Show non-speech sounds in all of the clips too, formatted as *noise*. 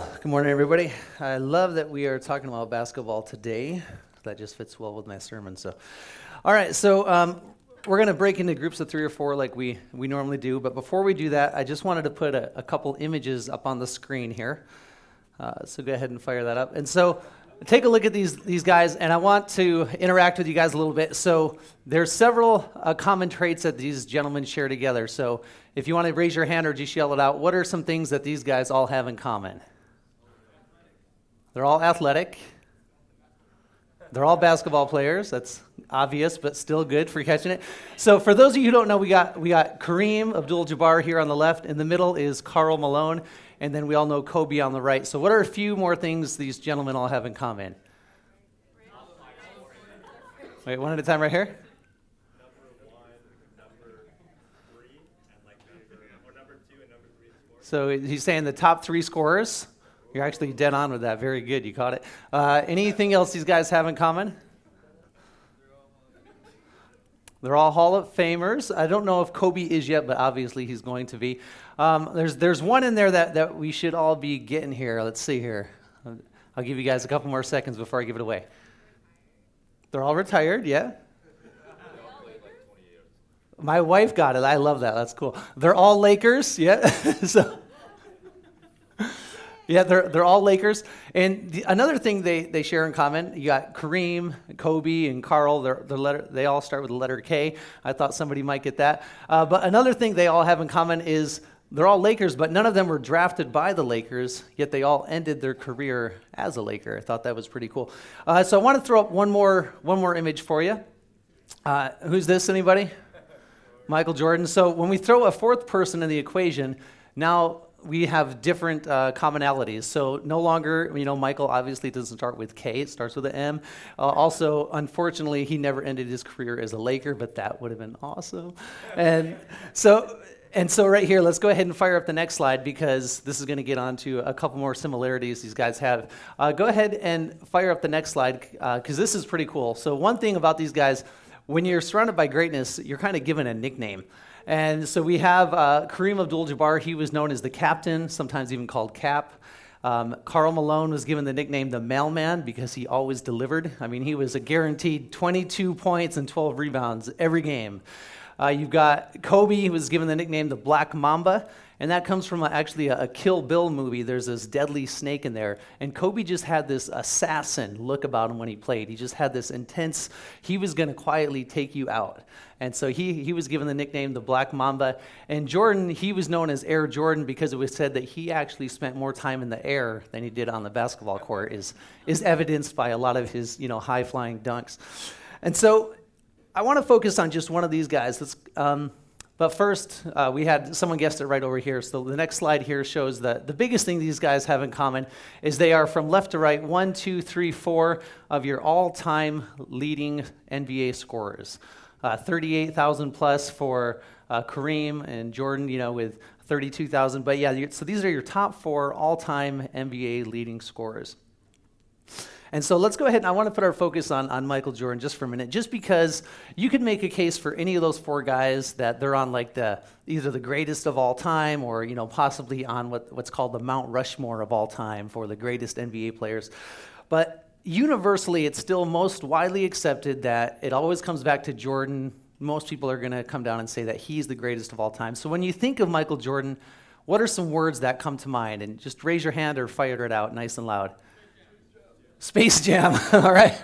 Good morning, everybody. I love that we are talking about basketball today. That just fits well with my sermon. So, all right. So um, we're going to break into groups of three or four, like we we normally do. But before we do that, I just wanted to put a, a couple images up on the screen here. Uh, so go ahead and fire that up. And so take a look at these these guys, and I want to interact with you guys a little bit. So there's several uh, common traits that these gentlemen share together. So if you want to raise your hand or just yell it out, what are some things that these guys all have in common? They're all athletic. They're all basketball players. That's obvious, but still good for catching it. So, for those of you who don't know, we got we got Kareem Abdul-Jabbar here on the left. In the middle is Karl Malone, and then we all know Kobe on the right. So, what are a few more things these gentlemen all have in common? Wait, one at a time, right here. So he's saying the top three scorers. You're actually dead on with that. Very good. You caught it. Uh, anything else these guys have in common? They're all Hall of Famers. I don't know if Kobe is yet, but obviously he's going to be. Um, there's, there's one in there that, that we should all be getting here. Let's see here. I'll give you guys a couple more seconds before I give it away. They're all retired, yeah? My wife got it. I love that. That's cool. They're all Lakers, yeah? *laughs* so, yeah, they're, they're all Lakers. And the, another thing they, they share in common, you got Kareem, Kobe, and Karl. They're, they're letter, they all start with the letter K. I thought somebody might get that. Uh, but another thing they all have in common is they're all Lakers, but none of them were drafted by the Lakers, yet they all ended their career as a Laker. I thought that was pretty cool. Uh, so I want to throw up one more, one more image for you. Uh, who's this, anybody? Michael Jordan. So when we throw a fourth person in the equation, now we have different uh, commonalities. So no longer, you know, Michael obviously doesn't start with K; it starts with an M. Uh, also, unfortunately, he never ended his career as a Laker, but that would have been awesome. And so. And so, right here, let's go ahead and fire up the next slide because this is going to get onto a couple more similarities these guys have. Uh, go ahead and fire up the next slide because uh, this is pretty cool. So, one thing about these guys, when you're surrounded by greatness, you're kind of given a nickname. And so we have uh, Kareem Abdul Jabbar. He was known as the captain, sometimes even called Cap. Um, Karl Malone was given the nickname the mailman because he always delivered. I mean, he was a guaranteed 22 points and 12 rebounds every game. Uh, you've got Kobe, who was given the nickname the Black Mamba and that comes from a, actually a, a, Kill Bill movie. There's this deadly snake in there, and Kobe just had this assassin look about him when he played. He just had this intense. He was going to quietly take you out, and so he he was given the nickname the Black Mamba. And Jordan, he was known as Air Jordan because it was said that he actually spent more time in the air than he did on the basketball court. is is evidenced by a lot of his you know high flying dunks, and so. I want to focus on just one of these guys. Um, but first, uh, we had someone guessed it right over here. So the next slide here shows that the biggest thing these guys have in common is they are from left to right, one, two, three, four of your all time leading NBA scorers. Uh, 38,000 plus for uh, Kareem and Jordan, you know, with 32,000. But yeah, so these are your top four all time NBA leading scorers. And so let's go ahead and I want to put our focus on, on Michael Jordan just for a minute, just because you could make a case for any of those four guys that they're on like the either the greatest of all time or you know possibly on what, what's called the Mount Rushmore of all time for the greatest NBA players. But universally, it's still most widely accepted that it always comes back to Jordan. Most people are going to come down and say that he's the greatest of all time. So when you think of Michael Jordan, what are some words that come to mind? And just raise your hand or fire it out nice and loud. Space Jam, *laughs* all right?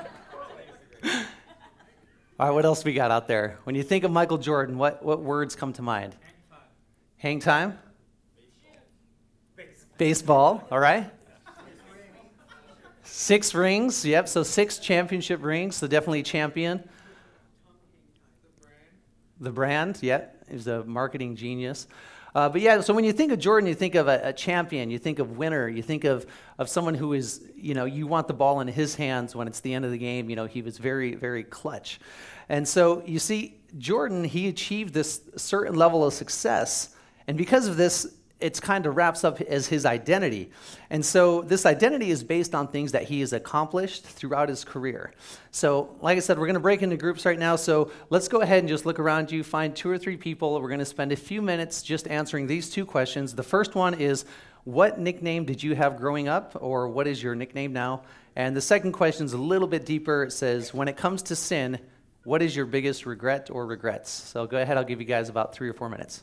All right, what else we got out there? When you think of Michael Jordan, what, what words come to mind? Hang time? Baseball, all right? Six rings, yep, so six championship rings, so definitely champion. The brand, yep, he's a marketing genius. Uh, but yeah, so when you think of Jordan, you think of a, a, champion, you think of winner, you think of, of someone who is, you know, you want the ball in his hands when it's the end of the game. You know, he was very, very clutch. And so you see, Jordan, he achieved this certain level of success. And because of this, it's kind of wraps up as his identity. And so this identity is based on things that he has accomplished throughout his career. So, like I said, we're going to break into groups right now. So, let's go ahead and just look around you, find two or three people. We're going to spend a few minutes just answering these two questions. The first one is what nickname did you have growing up, or what is your nickname now? And the second question is a little bit deeper. It says, when it comes to sin, what is your biggest regret or regrets? So go ahead, I'll give you guys about three or four minutes.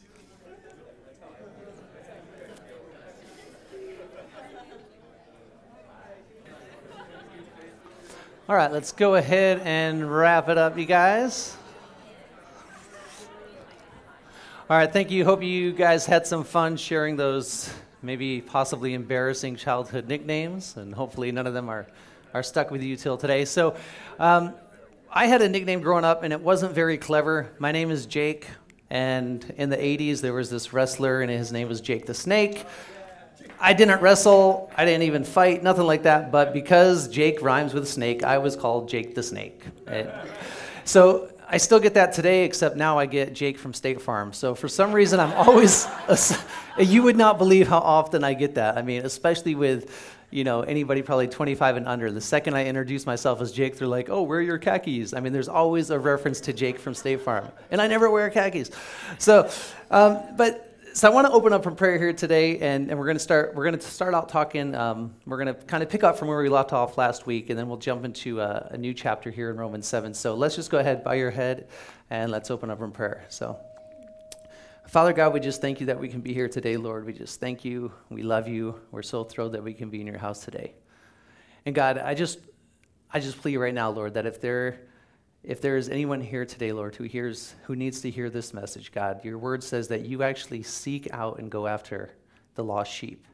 All right, let's go ahead and wrap it up, you guys. All right, thank you. Hope you guys had some fun sharing those maybe possibly embarrassing childhood nicknames, and hopefully none of them are, are stuck with you till today. So, um, I had a nickname growing up, and it wasn't very clever. My name is Jake, and in the 80s, there was this wrestler, and his name was Jake the Snake. I didn't wrestle, I didn't even fight, nothing like that, but because Jake rhymes with snake, I was called Jake the Snake. so I still get that today, except now I get Jake from State Farm. So for some reason, I'm always, *laughs* you would not believe how often I get that. I mean, especially with you know, anybody probably 25 and under. The second I introduce myself as Jake, they're like, oh, where are your khakis? I mean, there's always a reference to Jake from State Farm. And I never wear khakis. So, um, but so I want to open up in prayer here today, and, and we're going to start. We're going to start out talking. Um, we're going to kind of pick up from where we left off last week, and then we'll jump into a, a, new chapter here in Romans seven. So let's just go ahead, bow your head, and let's open up in prayer. So, Father God, we just thank you that we can be here today, Lord. We just thank you. We love you. We're so thrilled that we can be in your house today. And God, I just I just plead right now, Lord, that if there if there is anyone here today, Lord, who hears who needs to hear this message, God, your word says that you actually seek out and go after the lost sheep.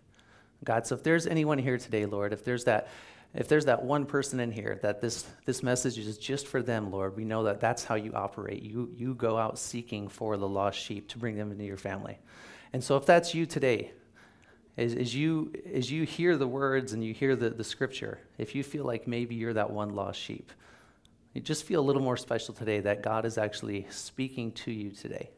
God, so if there's anyone here today, Lord, if there's that if there's that one person in here that this, this message is just for them, Lord, we know that that's how you operate. You, you go out seeking for the lost sheep to bring them into your family. And so if that's you today, as, as, you, as you hear the words and you hear the, the scripture, if you feel like maybe you're that one lost sheep, you just feel a little more special today that God is actually speaking to you today.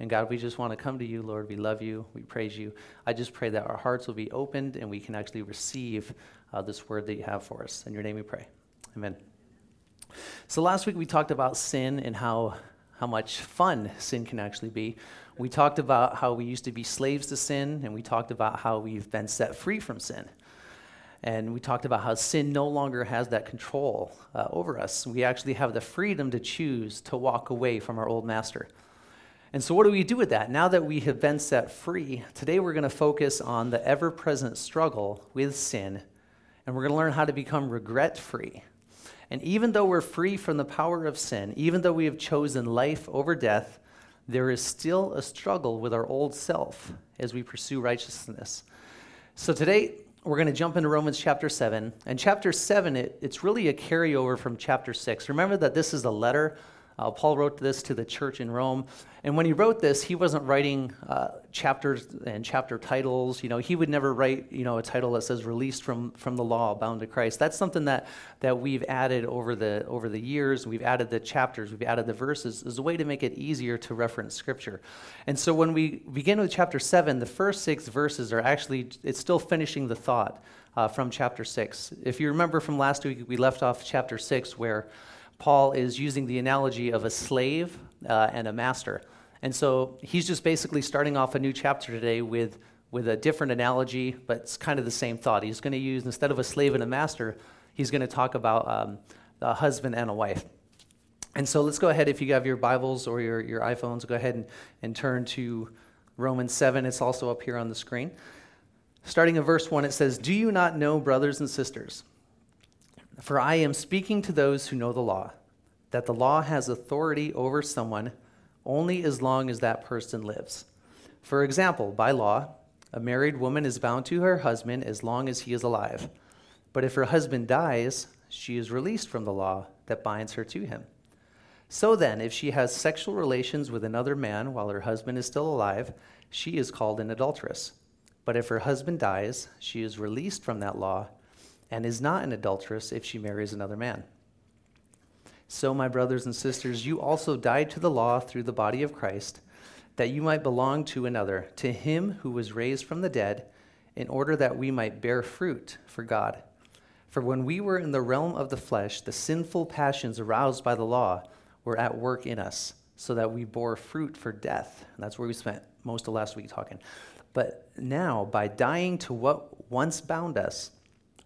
And God, we just want to come to you, Lord. We love you. We praise you. I just pray that our hearts will be opened and we can actually receive uh, this word that you have for us. In your name we pray. Amen. So last week we talked about sin and how, how much fun sin can actually be. We talked about how we used to be slaves to sin, and we talked about how we've been set free from sin. And we talked about how sin no longer has that control uh, over us. We actually have the freedom to choose to walk away from our old master. And so, what do we do with that? Now that we have been set free, today we're going to focus on the ever present struggle with sin and we're going to learn how to become regret free. And even though we're free from the power of sin, even though we have chosen life over death, there is still a struggle with our old self as we pursue righteousness. So today, we're going to jump into Romans chapter 7. And chapter 7, it, it's really a carryover from chapter 6. Remember that this is a letter uh, Paul wrote this to the church in Rome. And when he wrote this, he wasn't writing uh, chapters and chapter titles. You know, he would never write, you know, a title that says released from, from the law, bound to Christ. That's something that, that we've added over the, over the years. We've added the chapters, we've added the verses as a way to make it easier to reference Scripture. And so when we begin with chapter 7, the first six verses are actually, it's still finishing the thought uh, from chapter 6. If you remember from last week, we left off chapter 6 where Paul is using the analogy of a slave uh, and a master. And so he's just basically starting off a new chapter today with, with a different analogy, but it's kind of the same thought. He's going to use, instead of a slave and a master, he's going to talk about um, a husband and a wife. And so let's go ahead, if you have your Bibles or your, your iPhones, go ahead and, and turn to Romans 7. It's also up here on the screen. Starting in verse 1, it says, Do you not know, brothers and sisters? For I am speaking to those who know the law, that the law has authority over someone only as long as that person lives. For example, by law, a married woman is bound to her husband as long as he is alive. But if her husband dies, she is released from the law that binds her to him. So then, if she has sexual relations with another man while her husband is still alive, she is called an adulteress. But if her husband dies, she is released from that law and is not an adulteress if she marries another man. So, my brothers and sisters, you also died to the law through the body of Christ, that you might belong to another, to him who was raised from the dead, in order that we might bear fruit for God. For when we were in the realm of the flesh, the sinful passions aroused by the law were at work in us, so that we bore fruit for death. And that's where we spent most of last week talking. But now, by dying to what once bound us,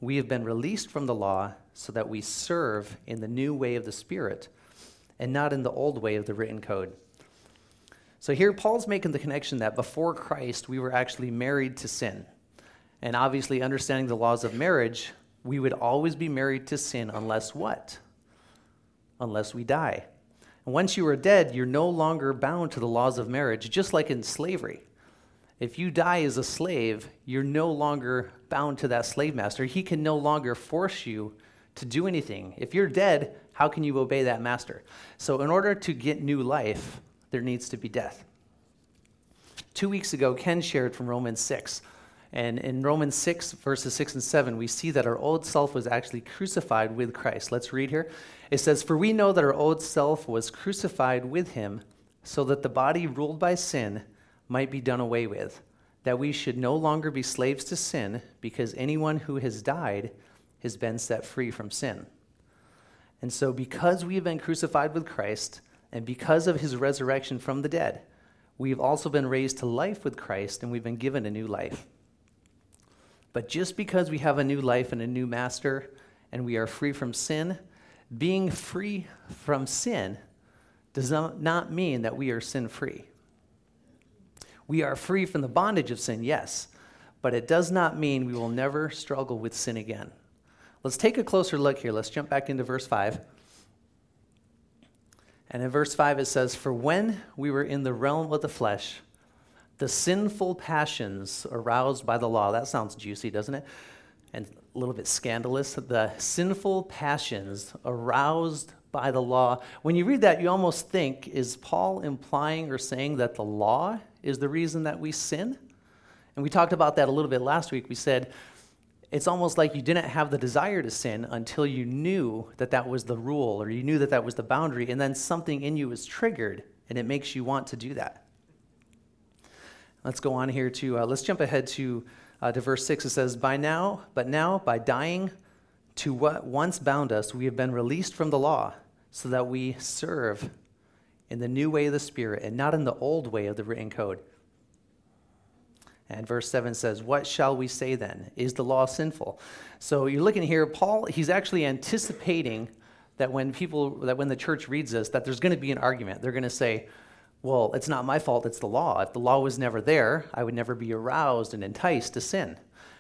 we have been released from the law so that we serve in the new way of the Spirit and not in the old way of the written code. So here, Paul's making the connection that before Christ, we were actually married to sin. And obviously, understanding the laws of marriage, we would always be married to sin unless what? Unless we die. And once you are dead, you're no longer bound to the laws of marriage, just like in slavery. If you die as a slave, you're no longer bound to that slave master. He can no longer force you to do anything. If you're dead, how can you obey that master? So, in order to get new life, there needs to be death. Two weeks ago, Ken shared from Romans 6. And in Romans 6, verses 6 and 7, we see that our old self was actually crucified with Christ. Let's read here. It says, For we know that our old self was crucified with him, so that the body ruled by sin might be done away with, that we should no longer be slaves to sin, because anyone who has died has been set free from sin. And so, because we have been crucified with Christ, and because of his resurrection from the dead, we've also been raised to life with Christ, and we've been given a new life. But just because we have a new life and a new master, and we are free from sin, being free from sin does not mean that we are sin free. We are free from the bondage of sin, yes, but it does not mean we will never struggle with sin again. Let's take a closer look here. Let's jump back into verse 5. And in verse 5, it says, For when we were in the realm of the flesh, the sinful passions aroused by the law, that sounds juicy, doesn't it? And a little bit scandalous. The sinful passions aroused by the law. When you read that, you almost think, is Paul implying or saying that the law is the reason that we sin? And we talked about that a little bit last week. We said, it's almost like you didn't have the desire to sin until you knew that that was the rule or you knew that that was the boundary, and then something in you is triggered and it makes you want to do that. Let's go on here to, uh, let's jump ahead to, uh, to verse 6. It says, By now, but now, by dying to what once bound us, we have been released from the law so that we serve in the new way of the Spirit and not in the old way of the written code. And verse 7 says, What shall we say then? Is the law sinful? So you're looking here, Paul, he's actually anticipating that when people, that when the church reads this, that there's going to be an argument. They're going to say, Well, it's not my fault, it's the law. If the law was never there, I would never be aroused and enticed to sin.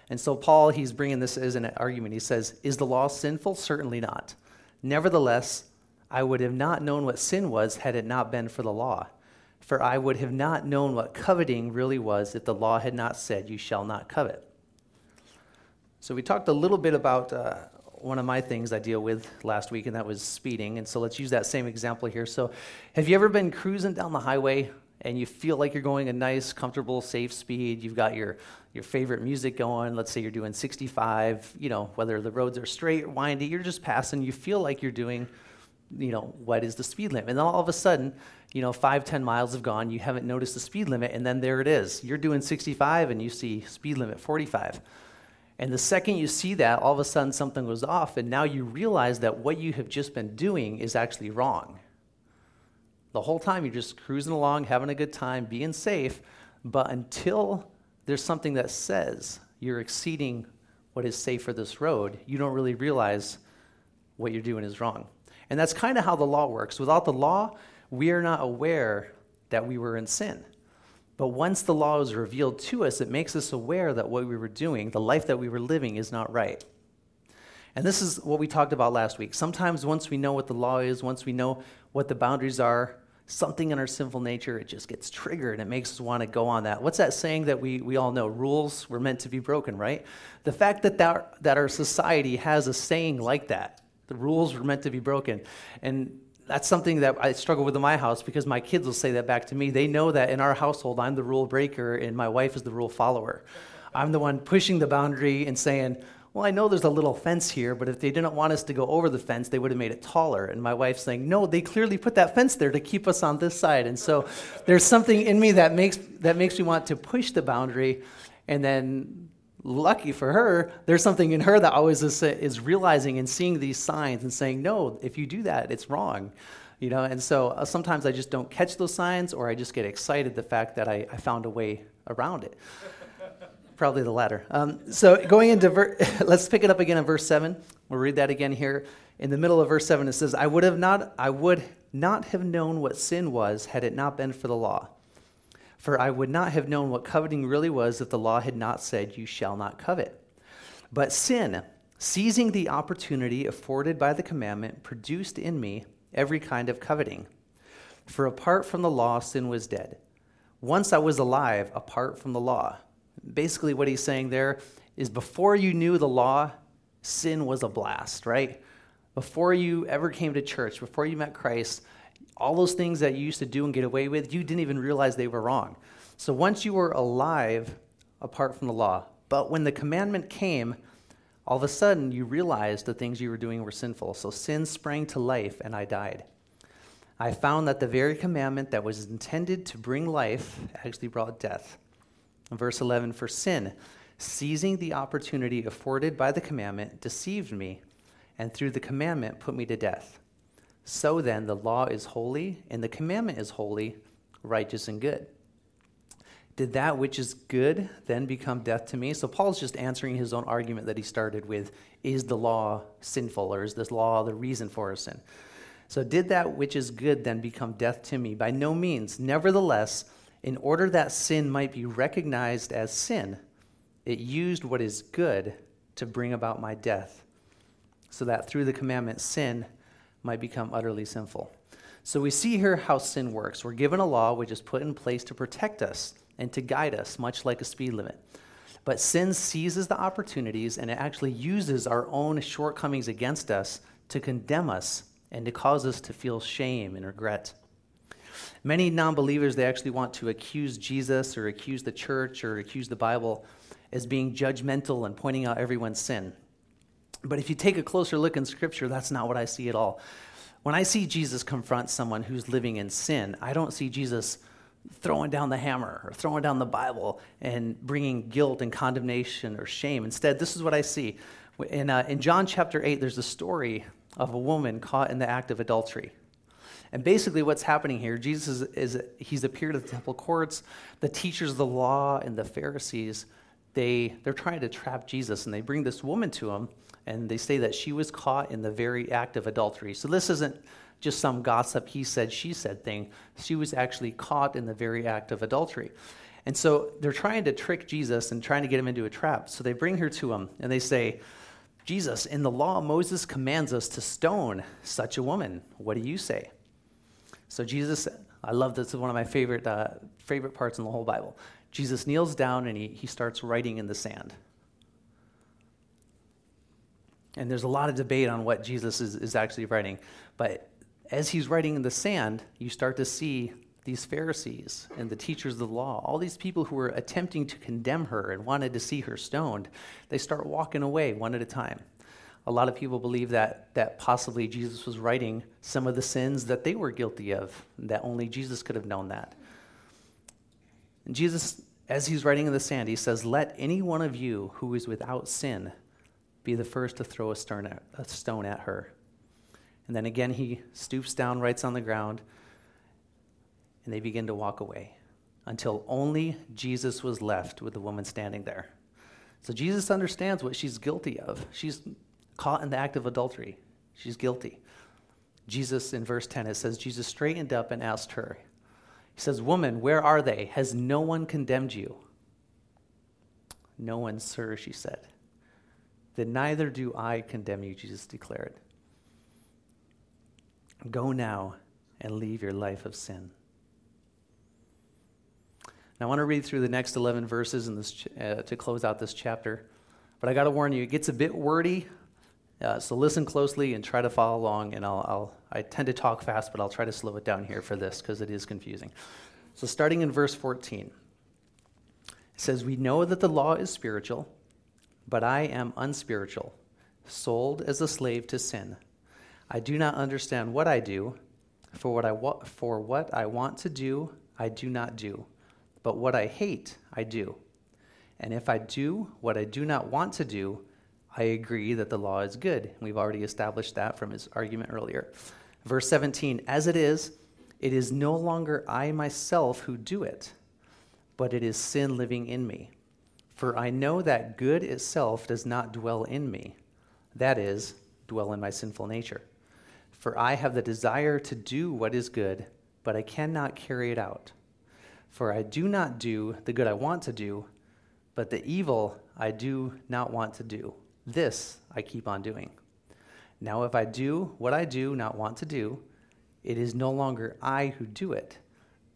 And so Paul, he's bringing this as an argument. He says, Is the law sinful? Certainly not. Nevertheless, I would have not known what sin was had it not been for the law. For I would have not known what coveting really was if the law had not said, You shall not covet. So, we talked a little bit about uh, one of my things I deal with last week, and that was speeding. And so, let's use that same example here. So, have you ever been cruising down the highway and you feel like you're going a nice, comfortable, safe speed? You've got your, your favorite music going. Let's say you're doing 65, you know, whether the roads are straight or windy, you're just passing. You feel like you're doing, you know, what is the speed limit? And then all of a sudden, you know, five, 10 miles have gone, you haven't noticed the speed limit, and then there it is. You're doing 65 and you see speed limit 45. And the second you see that, all of a sudden something goes off, and now you realize that what you have just been doing is actually wrong. The whole time you're just cruising along, having a good time, being safe, but until there's something that says you're exceeding what is safe for this road, you don't really realize what you're doing is wrong. And that's kind of how the law works. Without the law, we are not aware that we were in sin. But once the law is revealed to us, it makes us aware that what we were doing, the life that we were living, is not right. And this is what we talked about last week. Sometimes, once we know what the law is, once we know what the boundaries are, something in our sinful nature, it just gets triggered and it makes us want to go on that. What's that saying that we, we all know? Rules were meant to be broken, right? The fact that, that, that our society has a saying like that, the rules were meant to be broken. And that's something that I struggle with in my house because my kids will say that back to me. They know that in our household, I'm the rule breaker and my wife is the rule follower. I'm the one pushing the boundary and saying, well, I know there's a little fence here, but if they didn't want us to go over the fence, they would have made it taller. And my wife's saying, no, they clearly put that fence there to keep us on this side. And so there's something in me that makes, that makes me want to push the boundary and then lucky for her, there's something in her that always is, is realizing and seeing these signs and saying, no, if you do that, it's wrong. You know, and so uh, sometimes I just don't catch those signs or I just get excited the fact that I, I found a way around it. *laughs* Probably the latter. Um, so going into, ver- *laughs* let's pick it up again in verse 7. We'll read that again here. In the middle of verse 7, it says, I would have not, I would not have known what sin was had it not been for the law. For I would not have known what coveting really was if the law had not said, You shall not covet. But sin, seizing the opportunity afforded by the commandment, produced in me every kind of coveting. For apart from the law, sin was dead. Once I was alive apart from the law. Basically, what he's saying there is before you knew the law, sin was a blast, right? Before you ever came to church, before you met Christ, all those things that you used to do and get away with, you didn't even realize they were wrong. So once you were alive apart from the law, but when the commandment came, all of a sudden you realized the things you were doing were sinful. So sin sprang to life and I died. I found that the very commandment that was intended to bring life actually brought death. Verse 11, for sin, seizing the opportunity afforded by the commandment, deceived me, and through the commandment put me to death. So then, the law is holy, and the commandment is holy, righteous, and good. Did that which is good then become death to me? So Paul's just answering his own argument that he started with Is the law sinful, or is this law the reason for a sin? So, did that which is good then become death to me? By no means. Nevertheless, in order that sin might be recognized as sin, it used what is good to bring about my death, so that through the commandment, sin might become utterly sinful. So we see here how sin works. We're given a law which is put in place to protect us and to guide us, much like a speed limit. But sin seizes the opportunities and it actually uses our own shortcomings against us to condemn us and to cause us to feel shame and regret. Many non believers, they actually want to accuse Jesus or accuse the church or accuse the Bible as being judgmental and pointing out everyone's sin. But if you take a closer look in Scripture, that's not what I see at all. When I see Jesus confront someone who's living in sin, I don't see Jesus throwing down the hammer or throwing down the Bible and bringing guilt and condemnation or shame. Instead, this is what I see. In, uh, in John chapter 8, there's a story of a woman caught in the act of adultery. And basically, what's happening here, Jesus is, is he's appeared at the temple courts. The teachers of the law and the Pharisees, they, they're trying to trap Jesus, and they bring this woman to him, and they say that she was caught in the very act of adultery. So this isn't just some gossip, he said, she said thing. She was actually caught in the very act of adultery. And so they're trying to trick Jesus and trying to get him into a trap. So they bring her to him, and they say, Jesus, in the law, Moses commands us to stone such a woman. What do you say? So Jesus, I love this, is one of my favorite, uh, favorite parts in the whole Bible. Jesus kneels down and he, he starts writing in the sand. And there's a lot of debate on what Jesus is, is actually writing. But as he's writing in the sand, you start to see these Pharisees and the teachers of the law, all these people who were attempting to condemn her and wanted to see her stoned, they start walking away one at a time a lot of people believe that, that possibly Jesus was writing some of the sins that they were guilty of, that only Jesus could have known that. And Jesus, as he's writing in the sand, he says, Let any one of you who is without sin be the first to throw a stone at, a stone at her. And then again, he stoops down, writes on the ground, and they begin to walk away until only Jesus was left with the woman standing there. So Jesus understands what she's guilty of. She's caught in the act of adultery. She's guilty. Jesus, in verse 10, it says, Jesus straightened up and asked her, He says, Woman, where are they? Has no one condemned you? No one, sir, she said. Then neither do I condemn you, Jesus declared. Go now and leave your life of sin. Now, I want to read through the next 11 verses in this ch- uh, to close out this chapter. But I got to warn you, it gets a bit wordy. Uh, so listen closely and try to follow along. And I'll, I'll, I tend to talk fast, but I'll try to slow it down here for this because it is confusing. So starting in verse 14, it says, We know that the law is spiritual, but I am unspiritual, sold as a slave to sin. I do not understand what I do, for what I, wa- for what I want to do, I do not do, but what I hate, I do. And if I do what I do not want to do, I agree that the law is good. We've already established that from his argument earlier. Verse 17 As it is, it is no longer I myself who do it, but it is sin living in me. For I know that good itself does not dwell in me, that is, dwell in my sinful nature. For I have the desire to do what is good, but I cannot carry it out. For I do not do the good I want to do, but the evil I do not want to do. This I keep on doing. Now, if I do what I do not want to do, it is no longer I who do it,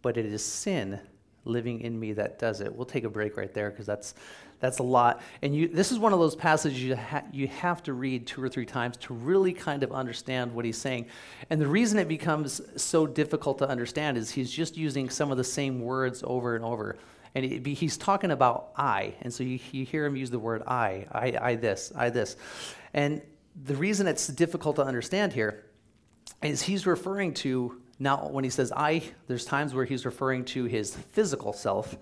but it is sin living in me that does it. We'll take a break right there because that's that's a lot. And you, this is one of those passages you, ha- you have to read two or three times to really kind of understand what he's saying. And the reason it becomes so difficult to understand is he's just using some of the same words over and over. And he, he's talking about I. And so you, you hear him use the word I, I, I this, I this. And the reason it's difficult to understand here is he's referring to now, when he says I, there's times where he's referring to his physical self,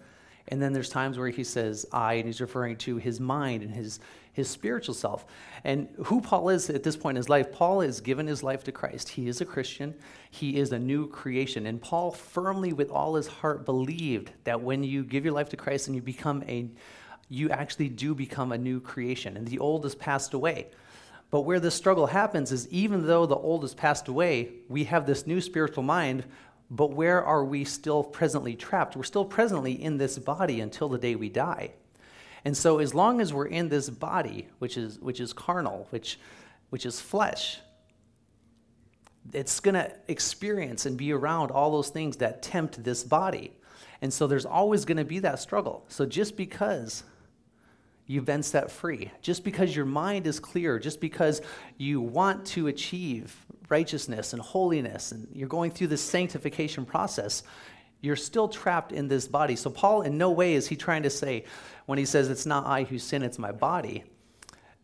and then there's times where he says I, and he's referring to his mind and his, his spiritual self. And who Paul is at this point in his life, Paul has given his life to Christ. He is a Christian, he is a new creation. And Paul firmly, with all his heart, believed that when you give your life to Christ and you become a you actually do become a new creation, and the old has passed away. But where this struggle happens is even though the old has passed away, we have this new spiritual mind, but where are we still presently trapped? We're still presently in this body until the day we die. And so as long as we're in this body, which is which is carnal, which which is flesh, it's going to experience and be around all those things that tempt this body. And so there's always going to be that struggle. So just because you've been set free. Just because your mind is clear, just because you want to achieve righteousness and holiness, and you're going through this sanctification process, you're still trapped in this body. So, Paul, in no way is he trying to say, when he says, It's not I who sin, it's my body,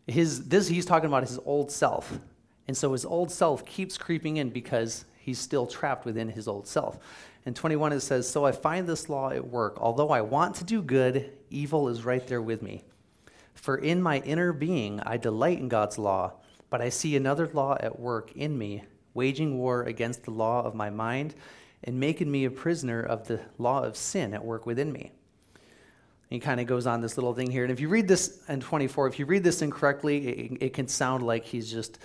his, this, he's talking about his old self. And so his old self keeps creeping in because he's still trapped within his old self. In 21, it says, So I find this law at work. Although I want to do good, evil is right there with me. For in my inner being I delight in God's law, but I see another law at work in me, waging war against the law of my mind and making me a prisoner of the law of sin at work within me. He kind of goes on this little thing here. And if you read this in 24, if you read this incorrectly, it, it can sound like he's just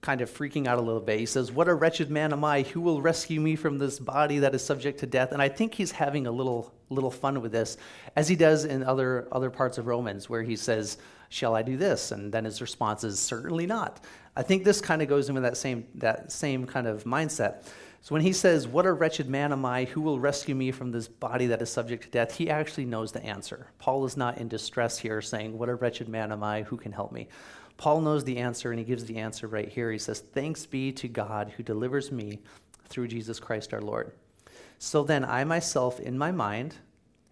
kind of freaking out a little bit. He says, What a wretched man am I? Who will rescue me from this body that is subject to death? And I think he's having a little, little fun with this, as he does in other, other parts of Romans, where he says, Shall I do this? And then his response is, Certainly not. I think this kind of goes into that same, that same kind of mindset. So when he says, What a wretched man am I? Who will rescue me from this body that is subject to death? He actually knows the answer. Paul is not in distress here saying, What a wretched man am I? Who can help me? Paul knows the answer, and he gives the answer right here. He says, Thanks be to God who delivers me through Jesus Christ our Lord. So then, I myself, in my mind,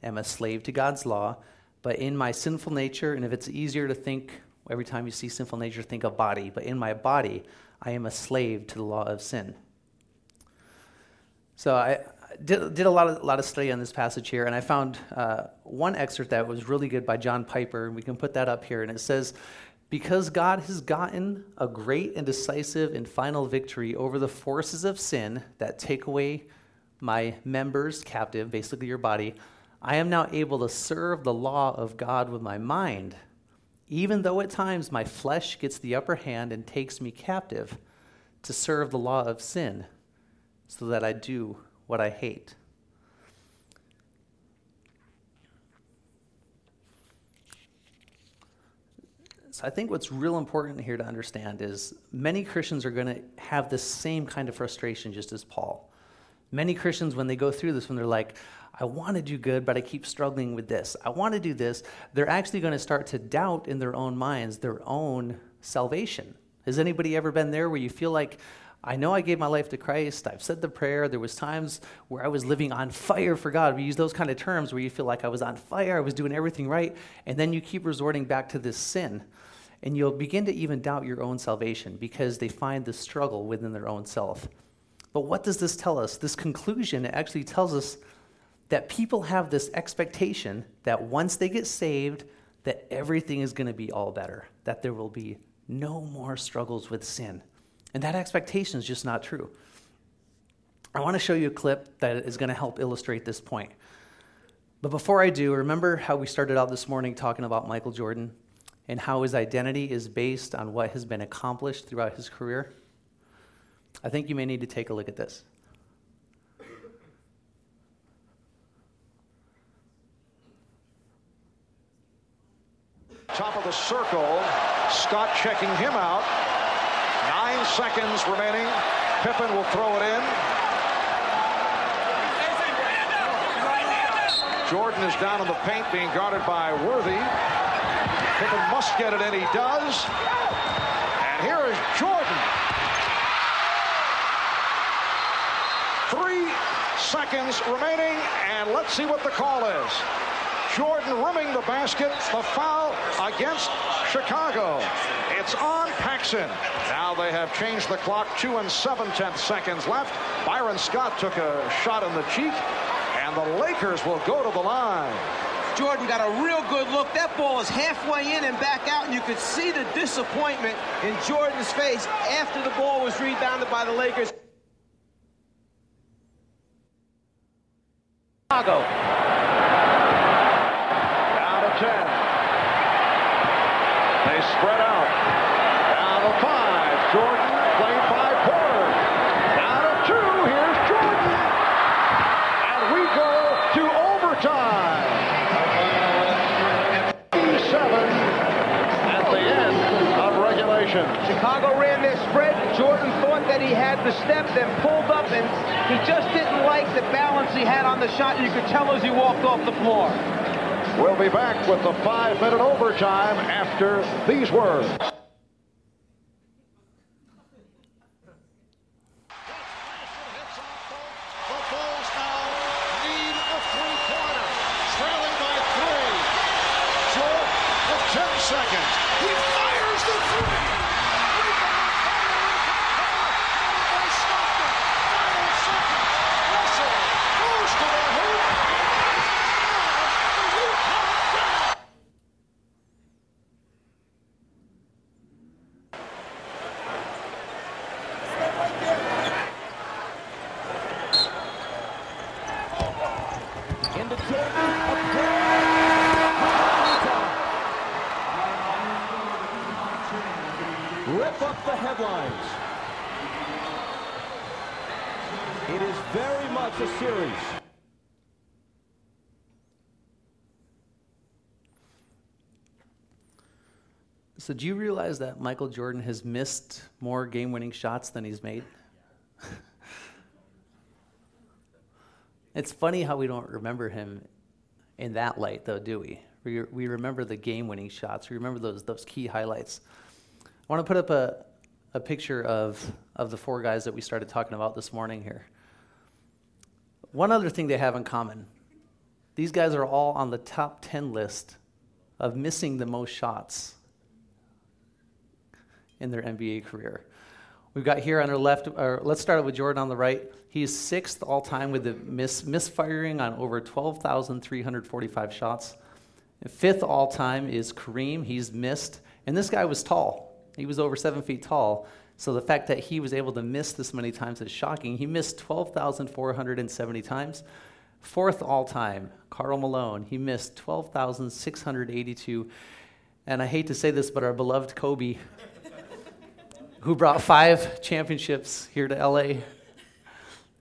am a slave to God's law, but in my sinful nature, and if it's easier to think every time you see sinful nature, think of body, but in my body, I am a slave to the law of sin. So I did, did a lot of, lot of study on this passage here, and I found uh, one excerpt that was really good by John Piper, and we can put that up here. And it says, because God has gotten a great and decisive and final victory over the forces of sin that take away my members captive, basically your body, I am now able to serve the law of God with my mind, even though at times my flesh gets the upper hand and takes me captive to serve the law of sin so that I do what I hate. I think what's real important here to understand is many Christians are going to have the same kind of frustration just as Paul. Many Christians, when they go through this, when they're like, I want to do good, but I keep struggling with this. I want to do this. They're actually going to start to doubt in their own minds their own salvation. Has anybody ever been there where you feel like, I know I gave my life to Christ. I've said the prayer. There was times where I was living on fire for God. We use those kind of terms where you feel like I was on fire, I was doing everything right, and then you keep resorting back to this sin and you'll begin to even doubt your own salvation because they find the struggle within their own self. But what does this tell us? This conclusion actually tells us that people have this expectation that once they get saved, that everything is going to be all better, that there will be no more struggles with sin. And that expectation is just not true. I want to show you a clip that is going to help illustrate this point. But before I do, remember how we started out this morning talking about Michael Jordan and how his identity is based on what has been accomplished throughout his career? I think you may need to take a look at this. Top of the circle. Scott checking him out. Seconds remaining. Pippen will throw it in. Jordan is down in the paint being guarded by Worthy. Pippen must get it and he does. And here is Jordan. Three seconds remaining and let's see what the call is. Jordan rimming the basket. The foul against Chicago. It's on Paxson. Now they have changed the clock. Two and seven tenths seconds left. Byron Scott took a shot in the cheek. And the Lakers will go to the line. Jordan got a real good look. That ball is halfway in and back out, and you could see the disappointment in Jordan's face after the ball was rebounded by the Lakers. Chicago spread out. Down to five. Jordan played by Porter. Down to two. Here's Jordan. And we go to overtime. Seven at the end of Chicago ran their spread. Jordan thought that he had the step, then pulled up, and he just didn't like the balance he had on the shot. You could tell as he walked off the floor. We'll be back with the five-minute overtime after these words. So, do you realize that Michael Jordan has missed more game winning shots than he's made? *laughs* it's funny how we don't remember him in that light, though, do we? We, we remember the game winning shots, we remember those, those key highlights. I want to put up a, a picture of, of the four guys that we started talking about this morning here. One other thing they have in common these guys are all on the top 10 list of missing the most shots in their NBA career. We've got here on our left, or let's start with Jordan on the right. He's sixth all time with the miss, misfiring on over 12,345 shots. And fifth all time is Kareem. He's missed. And this guy was tall, he was over seven feet tall. So the fact that he was able to miss this many times is shocking. He missed 12,470 times. Fourth all time, Karl Malone. He missed 12,682. And I hate to say this, but our beloved Kobe who brought five championships here to LA.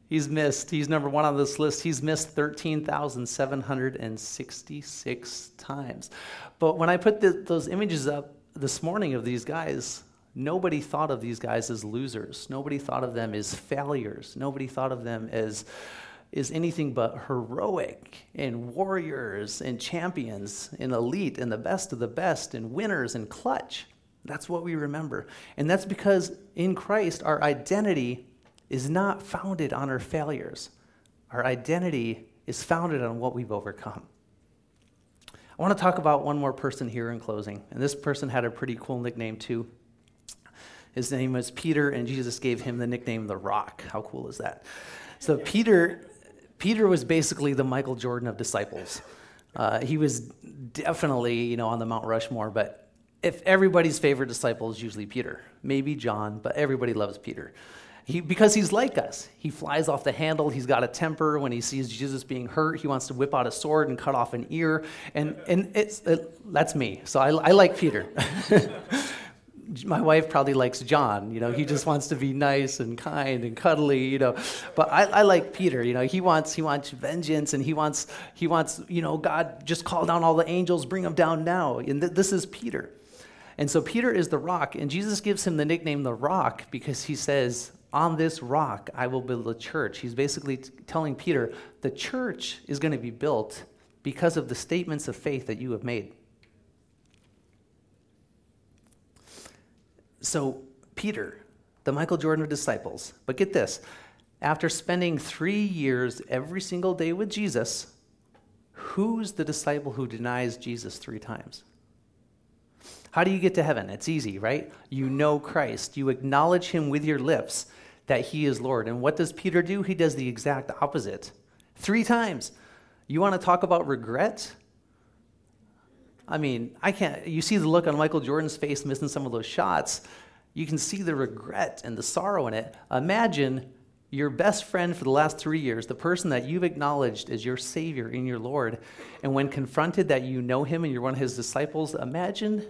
He's missed, he's number one on this list. He's missed 13,766 times. But when I put the, those images up this morning of these guys, nobody thought of these guys as losers. Nobody thought of them as failures. Nobody thought of them as, as anything but heroic and warriors and champions and elite and the best of the best and winners and clutch. That's what we remember. And that's because in Christ, our identity is not founded on our failures. Our identity is founded on what we've overcome. I want to talk about one more person here in closing. And this person had a pretty cool nickname too. His name was Peter, and Jesus gave him the nickname the Rock. How cool is that? So Peter, Peter was basically the Michael Jordan of disciples. Uh, he was definitely, you know, on the Mount Rushmore, but if everybody's favorite disciple is usually Peter, maybe John, but everybody loves Peter. He, because he's like us. He flies off the handle. He's got a temper. When he sees Jesus being hurt, he wants to whip out a sword and cut off an ear. And, and it's, it, that's me. So I, I like Peter. *laughs* my wife probably likes John. You know, he just wants to be nice and kind and cuddly. You know, but I, I like Peter. You know, he wants he wants vengeance and he wants he wants you know God just call down all the angels, bring them down now. And th- this is Peter. And so Peter is the rock, and Jesus gives him the nickname the rock because he says, On this rock I will build a church. He's basically t- telling Peter, the church is going to be built because of the statements of faith that you have made. So, Peter, the Michael Jordan of disciples, but get this after spending three years every single day with Jesus, who's the disciple who denies Jesus three times? How do you get to heaven? It's easy, right? You know Christ, you acknowledge him with your lips that he is Lord. And what does Peter do? He does the exact opposite. Three times. You want to talk about regret? I mean, I can't, you see the look on Michael Jordan's face missing some of those shots. You can see the regret and the sorrow in it. Imagine your best friend for the last three years, the person that you've acknowledged as your Savior in your Lord, and when confronted that you know him and you're one of his disciples, imagine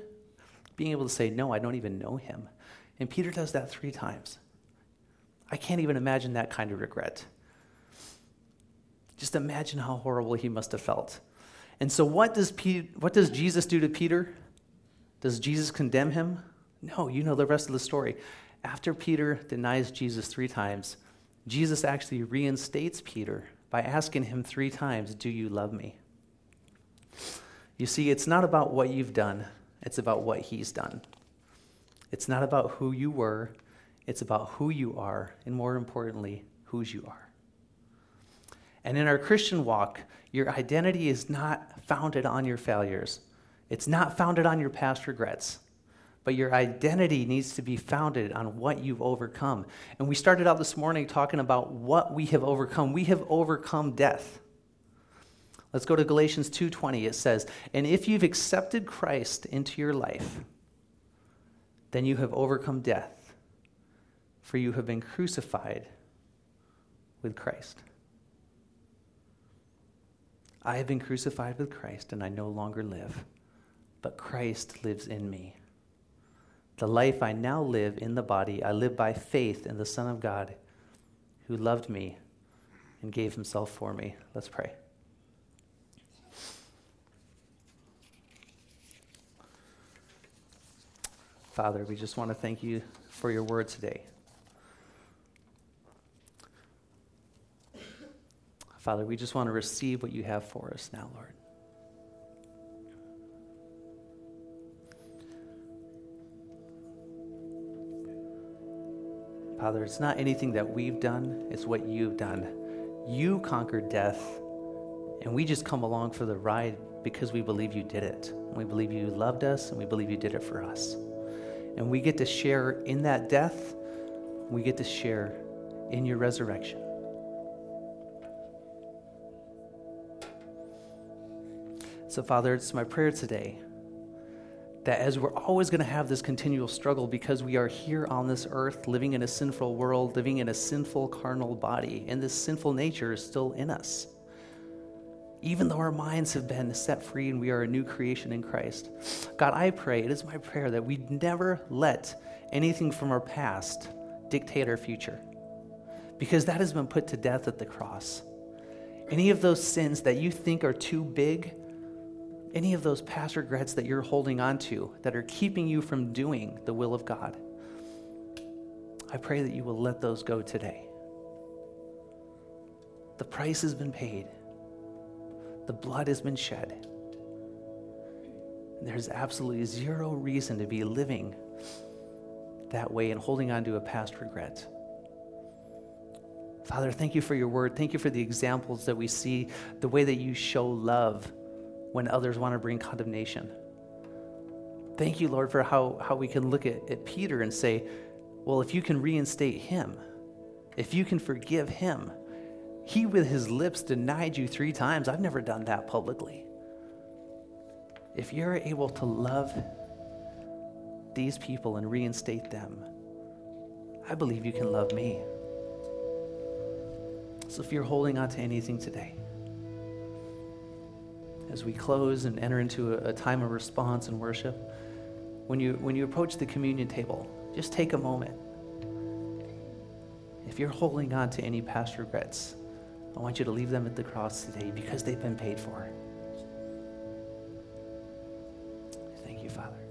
being able to say, No, I don't even know him. And Peter does that three times. I can't even imagine that kind of regret. Just imagine how horrible he must have felt. And so, what does, what does Jesus do to Peter? Does Jesus condemn him? No, you know the rest of the story. After Peter denies Jesus three times, Jesus actually reinstates Peter by asking him three times, Do you love me? You see, it's not about what you've done, it's about what he's done. It's not about who you were, it's about who you are, and more importantly, whose you are. And in our Christian walk, your identity is not founded on your failures. It's not founded on your past regrets. But your identity needs to be founded on what you've overcome. And we started out this morning talking about what we have overcome. We have overcome death. Let's go to Galatians 2:20. It says, "And if you've accepted Christ into your life, then you have overcome death, for you have been crucified with Christ." I have been crucified with Christ, and I no longer live, but Christ lives in me. The life I now live in the body, I live by faith in the Son of God who loved me and gave himself for me. Let's pray. Father, we just want to thank you for your word today. Father, we just want to receive what you have for us now, Lord. Father, it's not anything that we've done, it's what you've done. You conquered death, and we just come along for the ride because we believe you did it. We believe you loved us, and we believe you did it for us. And we get to share in that death, we get to share in your resurrection. So, Father, it's my prayer today that as we're always going to have this continual struggle because we are here on this earth, living in a sinful world, living in a sinful carnal body, and this sinful nature is still in us. Even though our minds have been set free and we are a new creation in Christ. God, I pray, it is my prayer that we never let anything from our past dictate our future because that has been put to death at the cross. Any of those sins that you think are too big, any of those past regrets that you're holding on to that are keeping you from doing the will of God, I pray that you will let those go today. The price has been paid, the blood has been shed. There's absolutely zero reason to be living that way and holding on to a past regret. Father, thank you for your word. Thank you for the examples that we see, the way that you show love when others want to bring condemnation. Thank you, Lord, for how, how we can look at, at Peter and say, well, if you can reinstate him, if you can forgive him, he with his lips denied you three times. I've never done that publicly. If you're able to love these people and reinstate them, I believe you can love me. So if you're holding on to anything today, as we close and enter into a, a time of response and worship, when you, when you approach the communion table, just take a moment. If you're holding on to any past regrets, I want you to leave them at the cross today because they've been paid for. Thank you, Father.